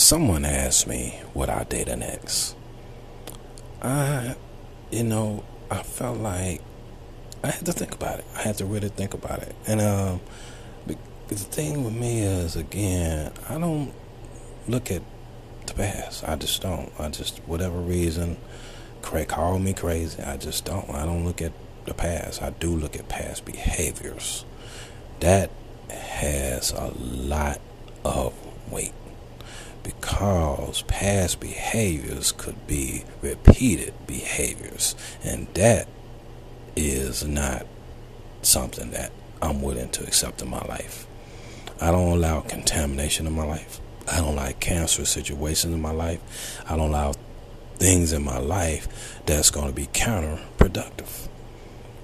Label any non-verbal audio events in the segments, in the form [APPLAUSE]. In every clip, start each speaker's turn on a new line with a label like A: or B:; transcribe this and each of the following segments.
A: someone asked me what I date next. I, you know, I felt like I had to think about it. I had to really think about it. And um, the thing with me is, again, I don't look at the past. I just don't. I just, whatever reason, call me crazy. I just don't. I don't look at the past. I do look at past behaviors. That has a lot of weight because past behaviors could be repeated behaviors, and that is not something that I'm willing to accept in my life. I don't allow contamination in my life. I don't like cancerous situations in my life. I don't allow things in my life that's going to be counterproductive.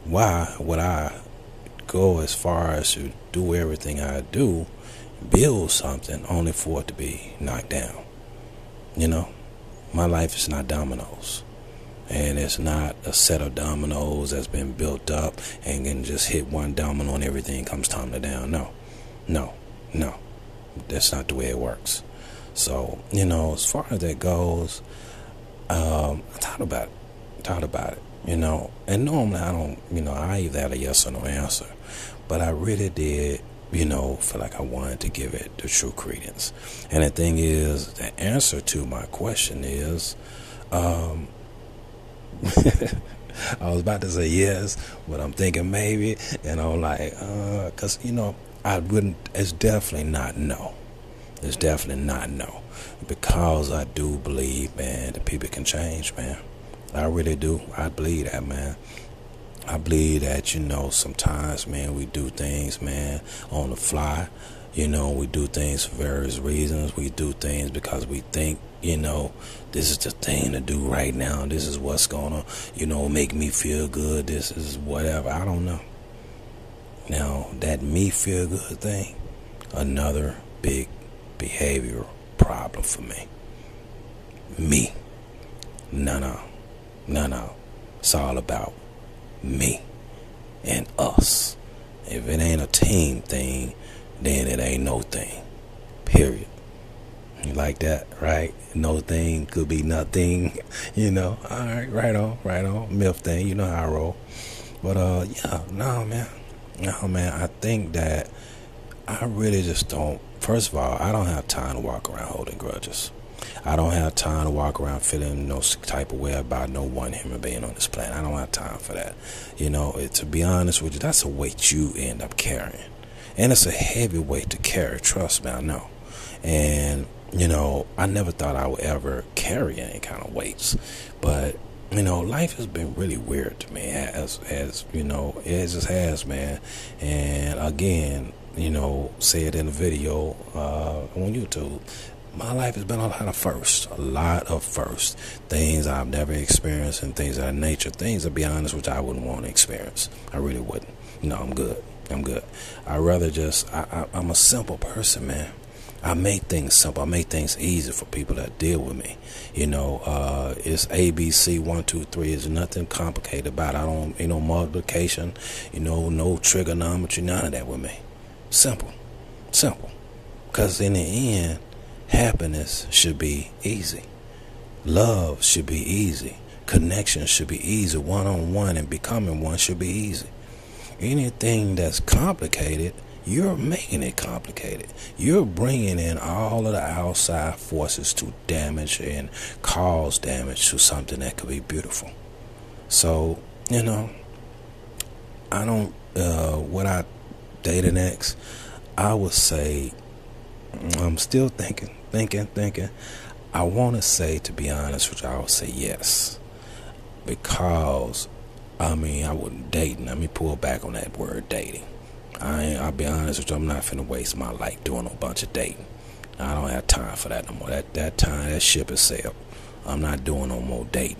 A: Why would I go as far as to do everything I do, build something only for it to be knocked down? You know, my life is not dominoes. And it's not a set of dominoes that's been built up and can just hit one domino and everything comes tumbling down. No, no, no. That's not the way it works. So, you know, as far as that goes, um, I thought about it. Thought about it, you know. And normally I don't, you know, I either had a yes or no answer. But I really did, you know, feel like I wanted to give it the true credence. And the thing is, the answer to my question is, um, [LAUGHS] I was about to say yes, but I'm thinking maybe, and I'm like, uh, cause you know, I wouldn't. It's definitely not no. It's definitely not no, because I do believe, man, that people can change, man. I really do. I believe that, man. I believe that you know sometimes, man, we do things, man, on the fly. You know, we do things for various reasons. We do things because we think, you know, this is the thing to do right now. This is what's gonna, you know, make me feel good. This is whatever. I don't know. Now, that me feel good thing, another big behavioral problem for me. Me. No, no. No, no. It's all about me and us. If it ain't a team thing, then it ain't no thing. Period. You like that, right? No thing could be nothing, [LAUGHS] you know. All right, right on, right on. Myth thing, you know how I roll. But uh, yeah, no man, no man. I think that I really just don't. First of all, I don't have time to walk around holding grudges. I don't have time to walk around feeling no type of way about no one human being on this planet. I don't have time for that. You know, it, to be honest with you, that's a weight you end up carrying. And it's a heavy weight to carry, trust me, I know. And, you know, I never thought I would ever carry any kind of weights. But, you know, life has been really weird to me, as, as you know, as it just has, man. And again, you know, say it in a video uh, on YouTube my life has been a lot of firsts, a lot of firsts, things I've never experienced, and things of that nature. Things, to be honest, which I wouldn't want to experience. I really wouldn't. You know, I'm good. I'm good. I rather just. I, I, I'm a simple person, man. I make things simple. I make things easy for people that deal with me. You know, uh, it's A, B, C, one, two, three. There's nothing complicated about it. I don't, you know, multiplication, you know, no trigonometry, none of that with me. Simple. Simple. Because in the end, Happiness should be easy. Love should be easy. Connection should be easy. One on one and becoming one should be easy. Anything that's complicated, you're making it complicated. You're bringing in all of the outside forces to damage and cause damage to something that could be beautiful. So, you know, I don't, uh, what I date an ex, I would say I'm still thinking, thinking, thinking. I want to say, to be honest with you, I would say yes. Because, I mean, I wouldn't dating. Let me pull back on that word dating. I ain't, I'll be honest with you, I'm not finna waste my life doing a bunch of dating. I don't have time for that no more. That that time, that ship is sailed. I'm not doing no more dating.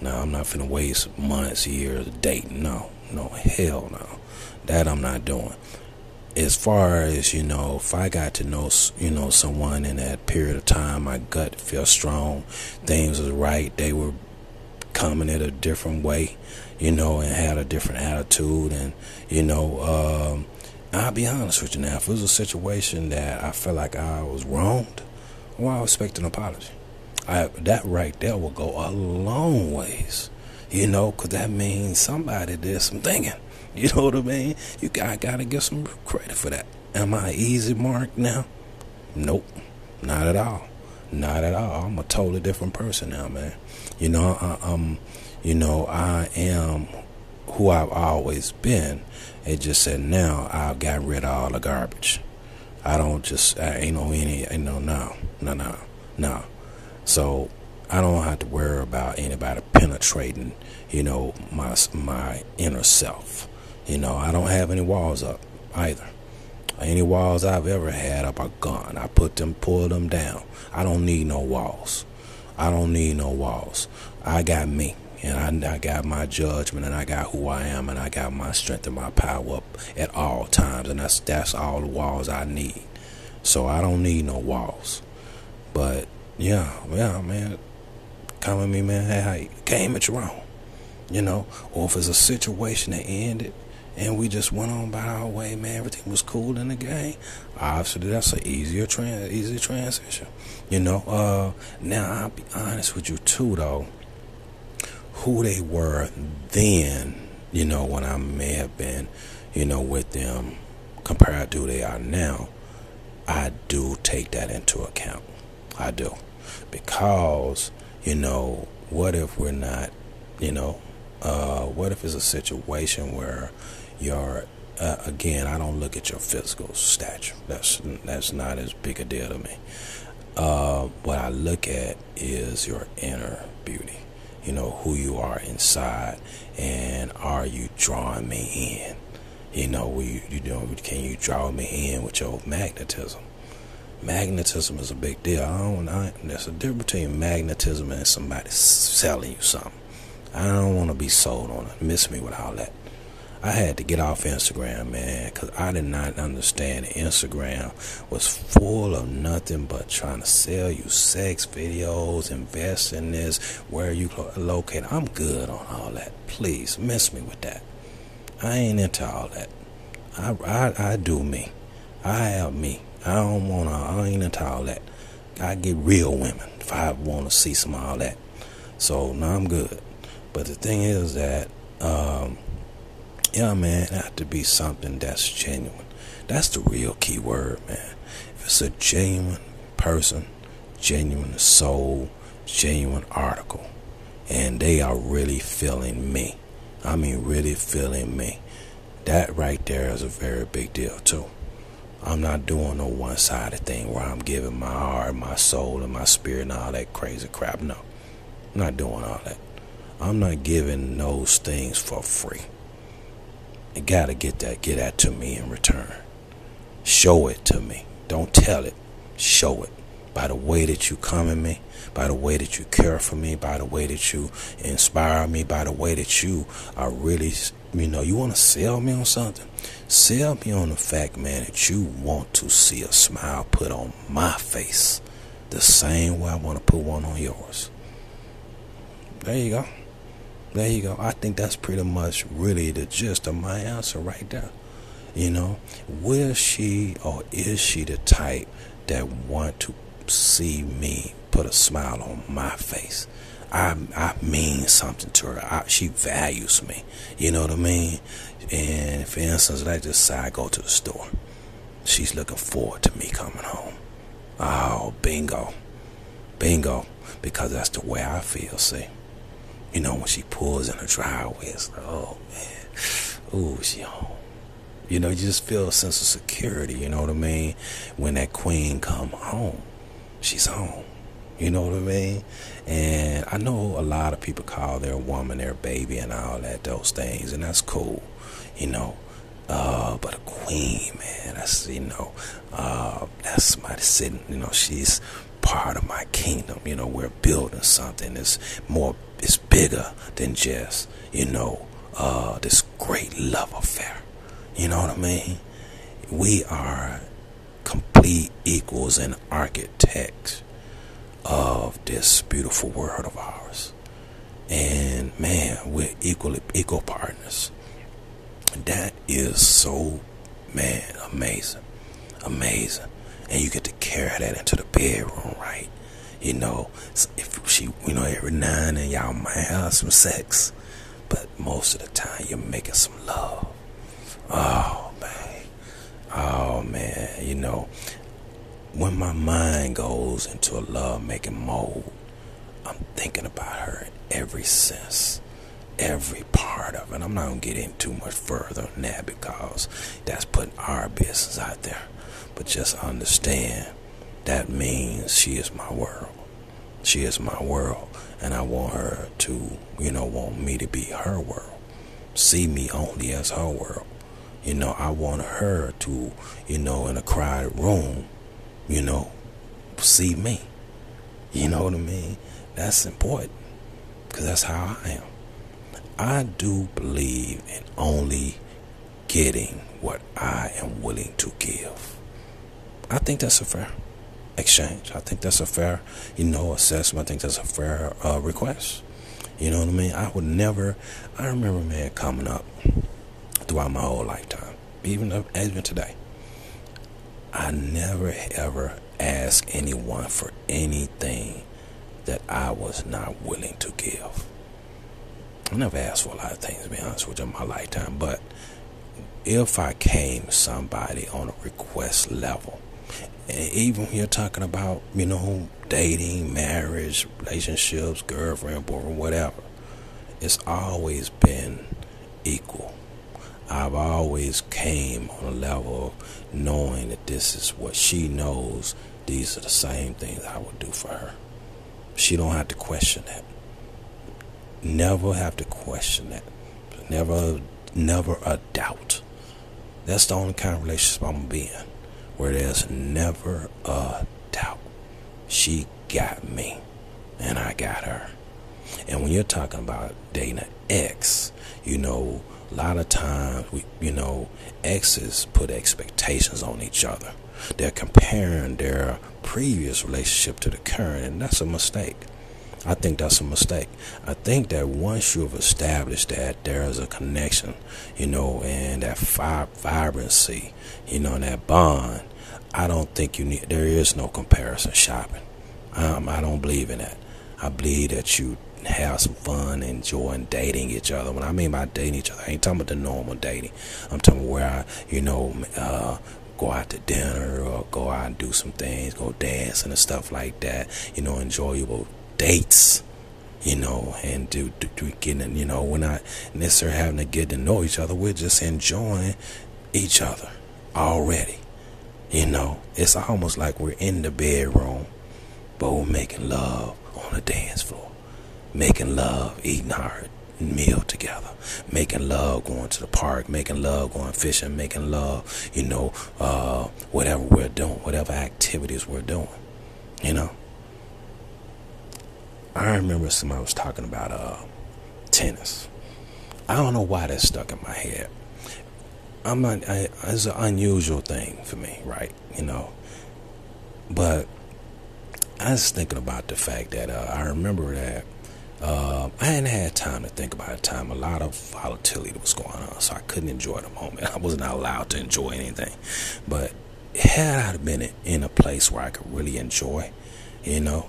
A: No, I'm not finna waste months, years dating. No, no, hell no. That I'm not doing as far as you know, if I got to know you know someone in that period of time, my gut felt strong, things was right. They were coming in a different way, you know, and had a different attitude, and you know, um, I'll be honest with you now. If it was a situation that I felt like I was wronged, well, I expect an apology? I, that right there will go a long ways, you know, because that means somebody did some thinking. [LAUGHS] You know what I mean? You got gotta give some credit for that. Am I easy mark now? Nope, not at all, not at all. I'm a totally different person now, man. You know, I, um, you know, I am who I've always been. It just said now I've got rid of all the garbage. I don't just I ain't no any ain't no no no no no. So I don't have to worry about anybody penetrating, you know, my my inner self. You know, I don't have any walls up either. Any walls I've ever had up are gone. I put them, pull them down. I don't need no walls. I don't need no walls. I got me, and I, I got my judgment, and I got who I am, and I got my strength and my power up at all times, and that's that's all the walls I need. So I don't need no walls. But yeah, yeah, man, come at me, man. Hey, you came at your own, you know, or if it's a situation that ended and we just went on by our way, man. Everything was cool in the game. Obviously, that's an easier trans, easy transition. You know. Uh, now I'll be honest with you too, though. Who they were then, you know, when I may have been, you know, with them compared to who they are now, I do take that into account. I do, because you know, what if we're not, you know, uh, what if it's a situation where your uh, again, I don't look at your physical stature. That's that's not as big a deal to me. Uh, what I look at is your inner beauty. You know who you are inside, and are you drawing me in? You know, you you know, can you draw me in with your magnetism? Magnetism is a big deal. I don't. I, there's a difference between magnetism and somebody selling you something. I don't want to be sold on it. Miss me with all that. I had to get off Instagram, man, because I did not understand Instagram was full of nothing but trying to sell you sex videos, invest in this, where you located. I'm good on all that. Please, miss me with that. I ain't into all that. I, I, I do me. I have me. I don't want to, I ain't into all that. I get real women if I want to see some of all that. So, now I'm good. But the thing is that, um, yeah, man, it have to be something that's genuine. That's the real key word, man. If it's a genuine person, genuine soul, genuine article, and they are really feeling me, I mean, really feeling me, that right there is a very big deal, too. I'm not doing no one sided thing where I'm giving my heart, my soul, and my spirit and all that crazy crap. No, I'm not doing all that. I'm not giving those things for free. You gotta get that, get that to me in return. Show it to me. Don't tell it. Show it. By the way that you come at me, by the way that you care for me, by the way that you inspire me, by the way that you are really, you know, you want to sell me on something. Sell me on the fact, man, that you want to see a smile put on my face the same way I want to put one on yours. There you go. There you go. I think that's pretty much really the gist of my answer right there. You know, will she or is she the type that want to see me put a smile on my face? I I mean something to her. I, she values me. You know what I mean? And for instance, let's just say I go to the store. She's looking forward to me coming home. Oh, bingo. Bingo. Because that's the way I feel, see? You know, when she pulls in her driveway, it's like, oh man, ooh, she home. You know, you just feel a sense of security. You know what I mean? When that queen come home, she's home. You know what I mean? And I know a lot of people call their woman their baby and all that, those things, and that's cool. You know, uh, but a queen, man, that's you know, uh, that's somebody sitting. You know, she's part of my kingdom. You know, we're building something that's more, it's bigger than just, you know, uh, this great love affair. You know what I mean? We are complete equals and architects of this beautiful world of ours. And man, we're equally equal partners. That is so man amazing. Amazing. And you get to carry that into the bedroom, right? You know, if she, you know, every now and then y'all might have some sex, but most of the time you're making some love. Oh man, oh man, you know, when my mind goes into a love-making mode, I'm thinking about her in every sense every part of it. I'm not gonna get in too much further than that because that's putting our business out there. But just understand that means she is my world. She is my world, and I want her to, you know, want me to be her world. See me only as her world. You know, I want her to, you know, in a crowded room, you know, see me. You know what I mean? That's important because that's how I am. I do believe in only getting what I am willing to give. I think that's a fair exchange. I think that's a fair, you know, assessment. I think that's a fair uh, request. You know what I mean? I would never. I remember, man, coming up throughout my whole lifetime, even even today. I never ever asked anyone for anything that I was not willing to give. I never asked for a lot of things, to be honest with you, in my lifetime. But if I came somebody on a request level, and even when you're talking about, you know, dating, marriage, relationships, girlfriend, boyfriend, whatever, it's always been equal. I've always came on a level of knowing that this is what she knows. These are the same things I would do for her. She don't have to question that. Never have to question that. Never, never a doubt. That's the only kind of relationship I'm gonna be in, where there's never a doubt. She got me, and I got her. And when you're talking about dating an ex, you know, a lot of times we, you know, exes put expectations on each other. They're comparing their previous relationship to the current, and that's a mistake. I think that's a mistake. I think that once you've established that there is a connection, you know, and that vibrancy, you know, and that bond, I don't think you need, there is no comparison shopping. Um, I don't believe in that. I believe that you have some fun, enjoying dating each other. When I mean by dating each other, I ain't talking about the normal dating. I'm talking where I, you know, uh, go out to dinner or go out and do some things, go dancing and stuff like that. You know, enjoyable dates, you know, and do, do, do getting, you know, we're not necessarily having to get to know each other. We're just enjoying each other already. You know, it's almost like we're in the bedroom, but we're making love on the dance floor, making love, eating our meal together, making love going to the park, making love going fishing, making love, you know, uh, whatever we're doing, whatever activities we're doing, you know. I remember somebody was talking about uh, tennis. I don't know why that stuck in my head. I'm not. I, it's an unusual thing for me, right? You know, but I was thinking about the fact that uh, I remember that uh, I hadn't had time to think about time. A lot of volatility was going on, so I couldn't enjoy the moment. [LAUGHS] I was not allowed to enjoy anything. But had I been in a place where I could really enjoy, you know,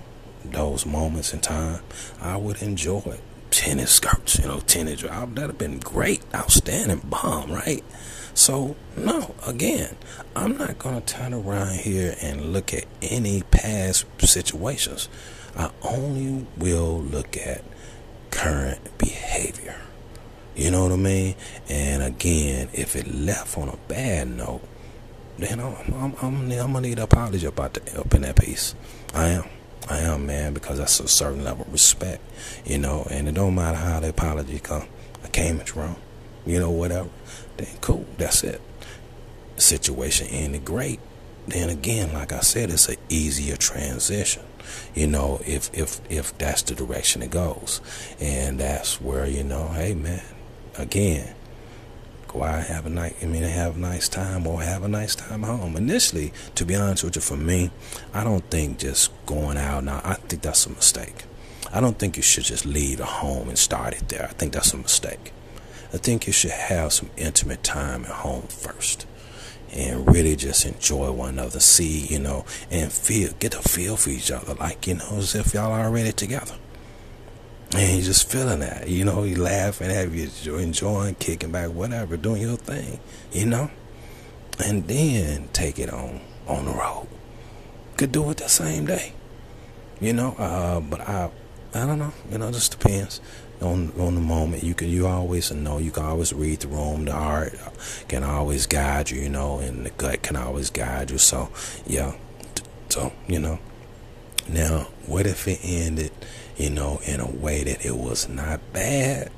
A: those moments in time, I would enjoy. Tennis skirts, you know, tennis. That'd have been great, outstanding, bomb, right? So, no, again, I'm not going to turn around here and look at any past situations. I only will look at current behavior. You know what I mean? And again, if it left on a bad note, then I'm, I'm, I'm, I'm gonna need an apology about the, up in that piece. I am. I am, man, because that's a certain level of respect, you know, and it don't matter how the apology come. I came it's wrong, you know, whatever. Then cool, that's it. Situation ended great. Then again, like I said, it's an easier transition, you know, if if if that's the direction it goes, and that's where you know, hey man, again, out have a night. I mean, have a nice time or have a nice time home. Initially, to be honest with you, for me, I don't think just going out now. I think that's a mistake. I don't think you should just leave a home and start it there. I think that's a mistake. I think you should have some intimate time at home first. and really just enjoy one another, see, you know, and feel, get a feel for each other, like, you know, as if y'all are already together. And you just feeling that, you know, you laughing, have you enjoying, kicking back, whatever, doing your thing, you know, and then take it on on the road. Could do it the same day, you know. Uh, but I, I don't know, you know, just depends on on the moment. You can you always know you can always read the room. The heart can always guide you, you know, and the gut can always guide you. So yeah, so you know. Now, what if it ended, you know, in a way that it was not bad?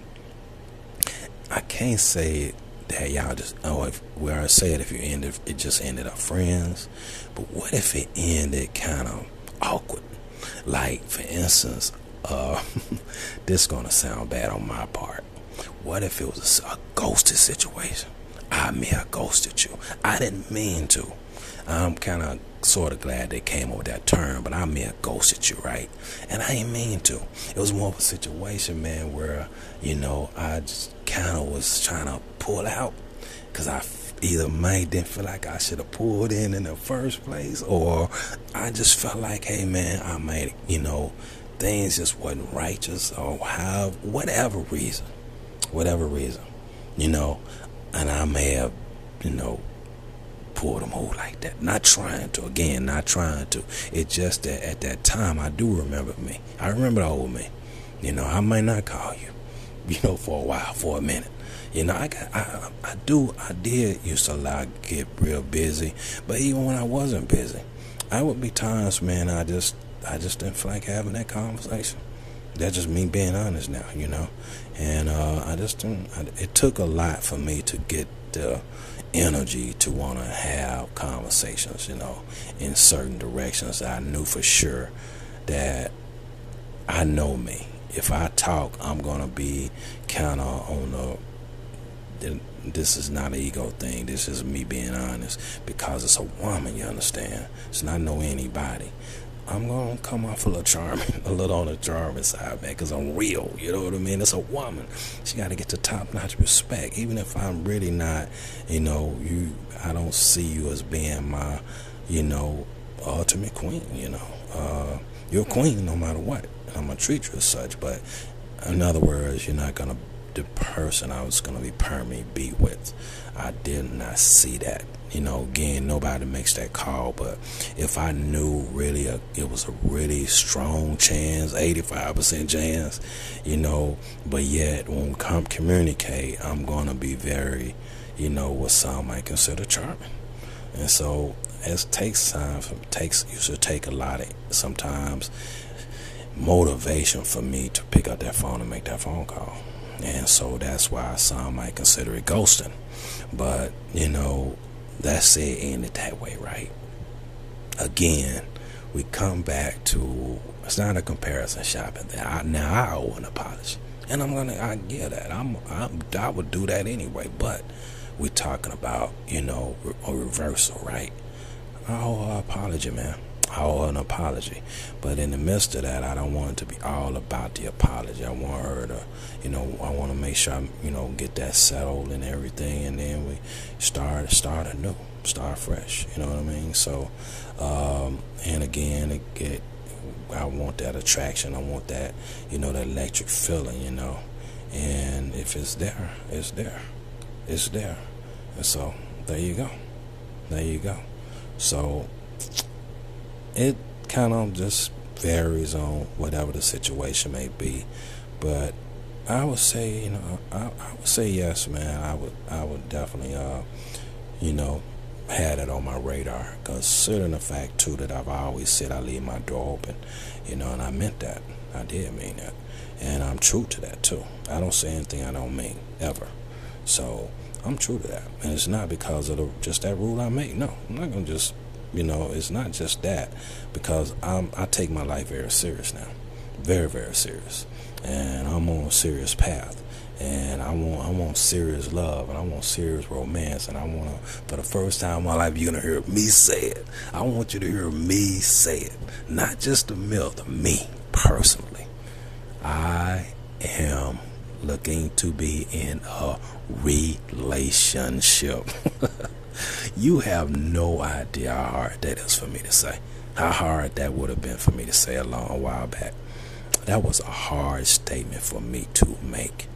A: I can't say that y'all just oh if I say it if you ended it just ended up friends, but what if it ended kind of awkward? Like for instance, uh, [LAUGHS] this gonna sound bad on my part. What if it was a, a ghosted situation? I mean, I ghosted you. I didn't mean to. I'm kind of sort of glad they came up with that term, but I mean, I ghosted you, right? And I ain't mean to. It was more of a situation, man, where, you know, I just kind of was trying to pull out because I either might didn't feel like I should have pulled in in the first place, or I just felt like, hey, man, I might, you know, things just wasn't righteous or have whatever reason whatever reason you know and i may have you know pulled a move like that not trying to again not trying to it's just that at that time i do remember me i remember the old me you know i might not call you [LAUGHS] you know for a while for a minute you know, I got, I, I do, I did used to like get real busy, but even when I wasn't busy, I would be times, man, I just I just didn't feel like having that conversation. That's just me being honest now, you know. And uh, I just didn't. I, it took a lot for me to get the energy to want to have conversations, you know, in certain directions. I knew for sure that I know me. If I talk, I'm gonna be kind of on the. This is not an ego thing. This is me being honest because it's a woman. You understand? It's not know anybody. I'm gonna come off a little charming, [LAUGHS] a little on the charming side, man, because I'm real. You know what I mean? It's a woman. She got to get the top notch respect, even if I'm really not. You know, you. I don't see you as being my, you know, ultimate queen. You know, uh, you're a queen no matter what. I'm gonna treat you as such. But in other words, you're not gonna the person I was gonna be permanently be with. I did not see that you know, again, nobody makes that call, but if I knew really a, it was a really strong chance, 85% chance, you know, but yet when come communicate, I'm going to be very, you know, what some might consider charming. And so it takes time, it takes, you should take a lot of, sometimes, motivation for me to pick up that phone and make that phone call. And so that's why some might consider it ghosting. But, you know, that's it ended that way, right? Again, we come back to it's not a comparison shopping. I, now I owe an apology, and I'm gonna I get that. I'm, I'm I would do that anyway. But we're talking about you know a reversal, right? I owe an apology, man. Owe an apology. But in the midst of that, I don't want it to be all about the apology. I want her to, you know, I want to make sure I, you know, get that settled and everything, and then we start start anew, start fresh. You know what I mean? So, um, and again, it get, I want that attraction. I want that, you know, that electric feeling. You know, and if it's there, it's there, it's there. And so there you go, there you go. So it kind of just varies on whatever the situation may be. But I would say, you know, I, I would say yes, man. I would, I would definitely, uh, you know, had it on my radar. Considering the fact too that I've always said I leave my door open, you know, and I meant that. I did mean that, and I'm true to that too. I don't say anything I don't mean ever. So I'm true to that, and it's not because of the, just that rule I make. No, I'm not gonna just you know, it's not just that because I'm, I take my life very serious now, very very serious, and I'm on a serious path, and I want I want serious love, and I want serious romance, and I want to for the first time in my life you're gonna hear me say it. I want you to hear me say it, not just the milk, me personally. I am looking to be in a relationship. [LAUGHS] you have no idea how hard that is for me to say. How hard that would have been for me to say a long while back. That was a hard statement for me to make.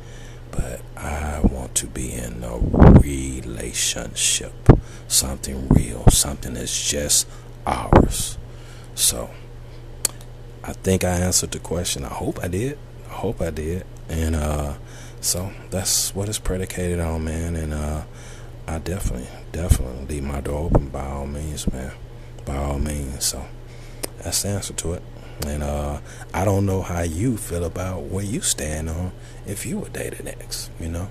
A: But I want to be in a relationship. Something real. Something that's just ours. So I think I answered the question. I hope I did. I hope I did. And uh so that's what it's predicated on, man. And uh I definitely, definitely leave my door open by all means, man. By all means. So that's the answer to it. And uh, I don't know how you feel about where you stand on if you were dated ex, you know.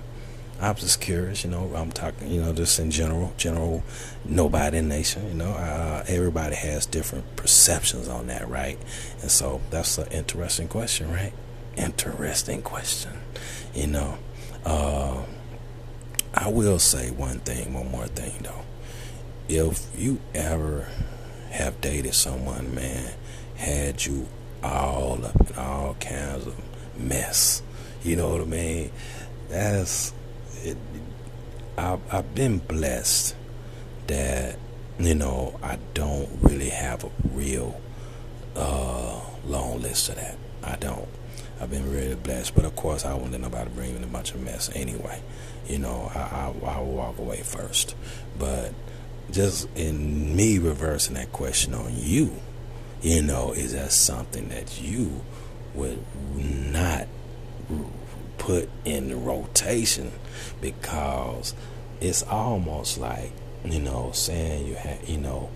A: I'm just curious, you know. I'm talking, you know, just in general, general, nobody nation, you know. Uh, everybody has different perceptions on that, right? And so that's an interesting question, right? Interesting question, you know. Uh, I will say one thing, one more thing though. If you ever have dated someone, man, had you all up in all kinds of mess, you know what I mean? That's it. I, I've been blessed that you know I don't really have a real uh, long list of that. I don't. I've been really blessed, but of course I won't let nobody bring in a bunch of mess anyway you know, I, I, I will walk away first. But just in me reversing that question on you, you know, is that something that you would not put in the rotation because it's almost like, you know, saying you have, you know,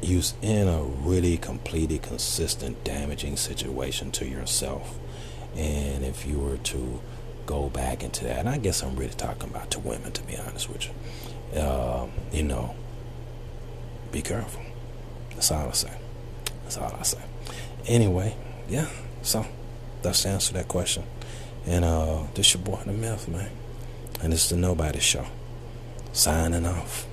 A: you're in a really completely consistent damaging situation to yourself. And if you were to go back into that. And I guess I'm really talking about to women, to be honest with you. Uh, you know, be careful. That's all I say. That's all I say. Anyway, yeah. So that's the answer to that question. And uh, this your boy the myth, man. And is the Nobody Show. Signing off.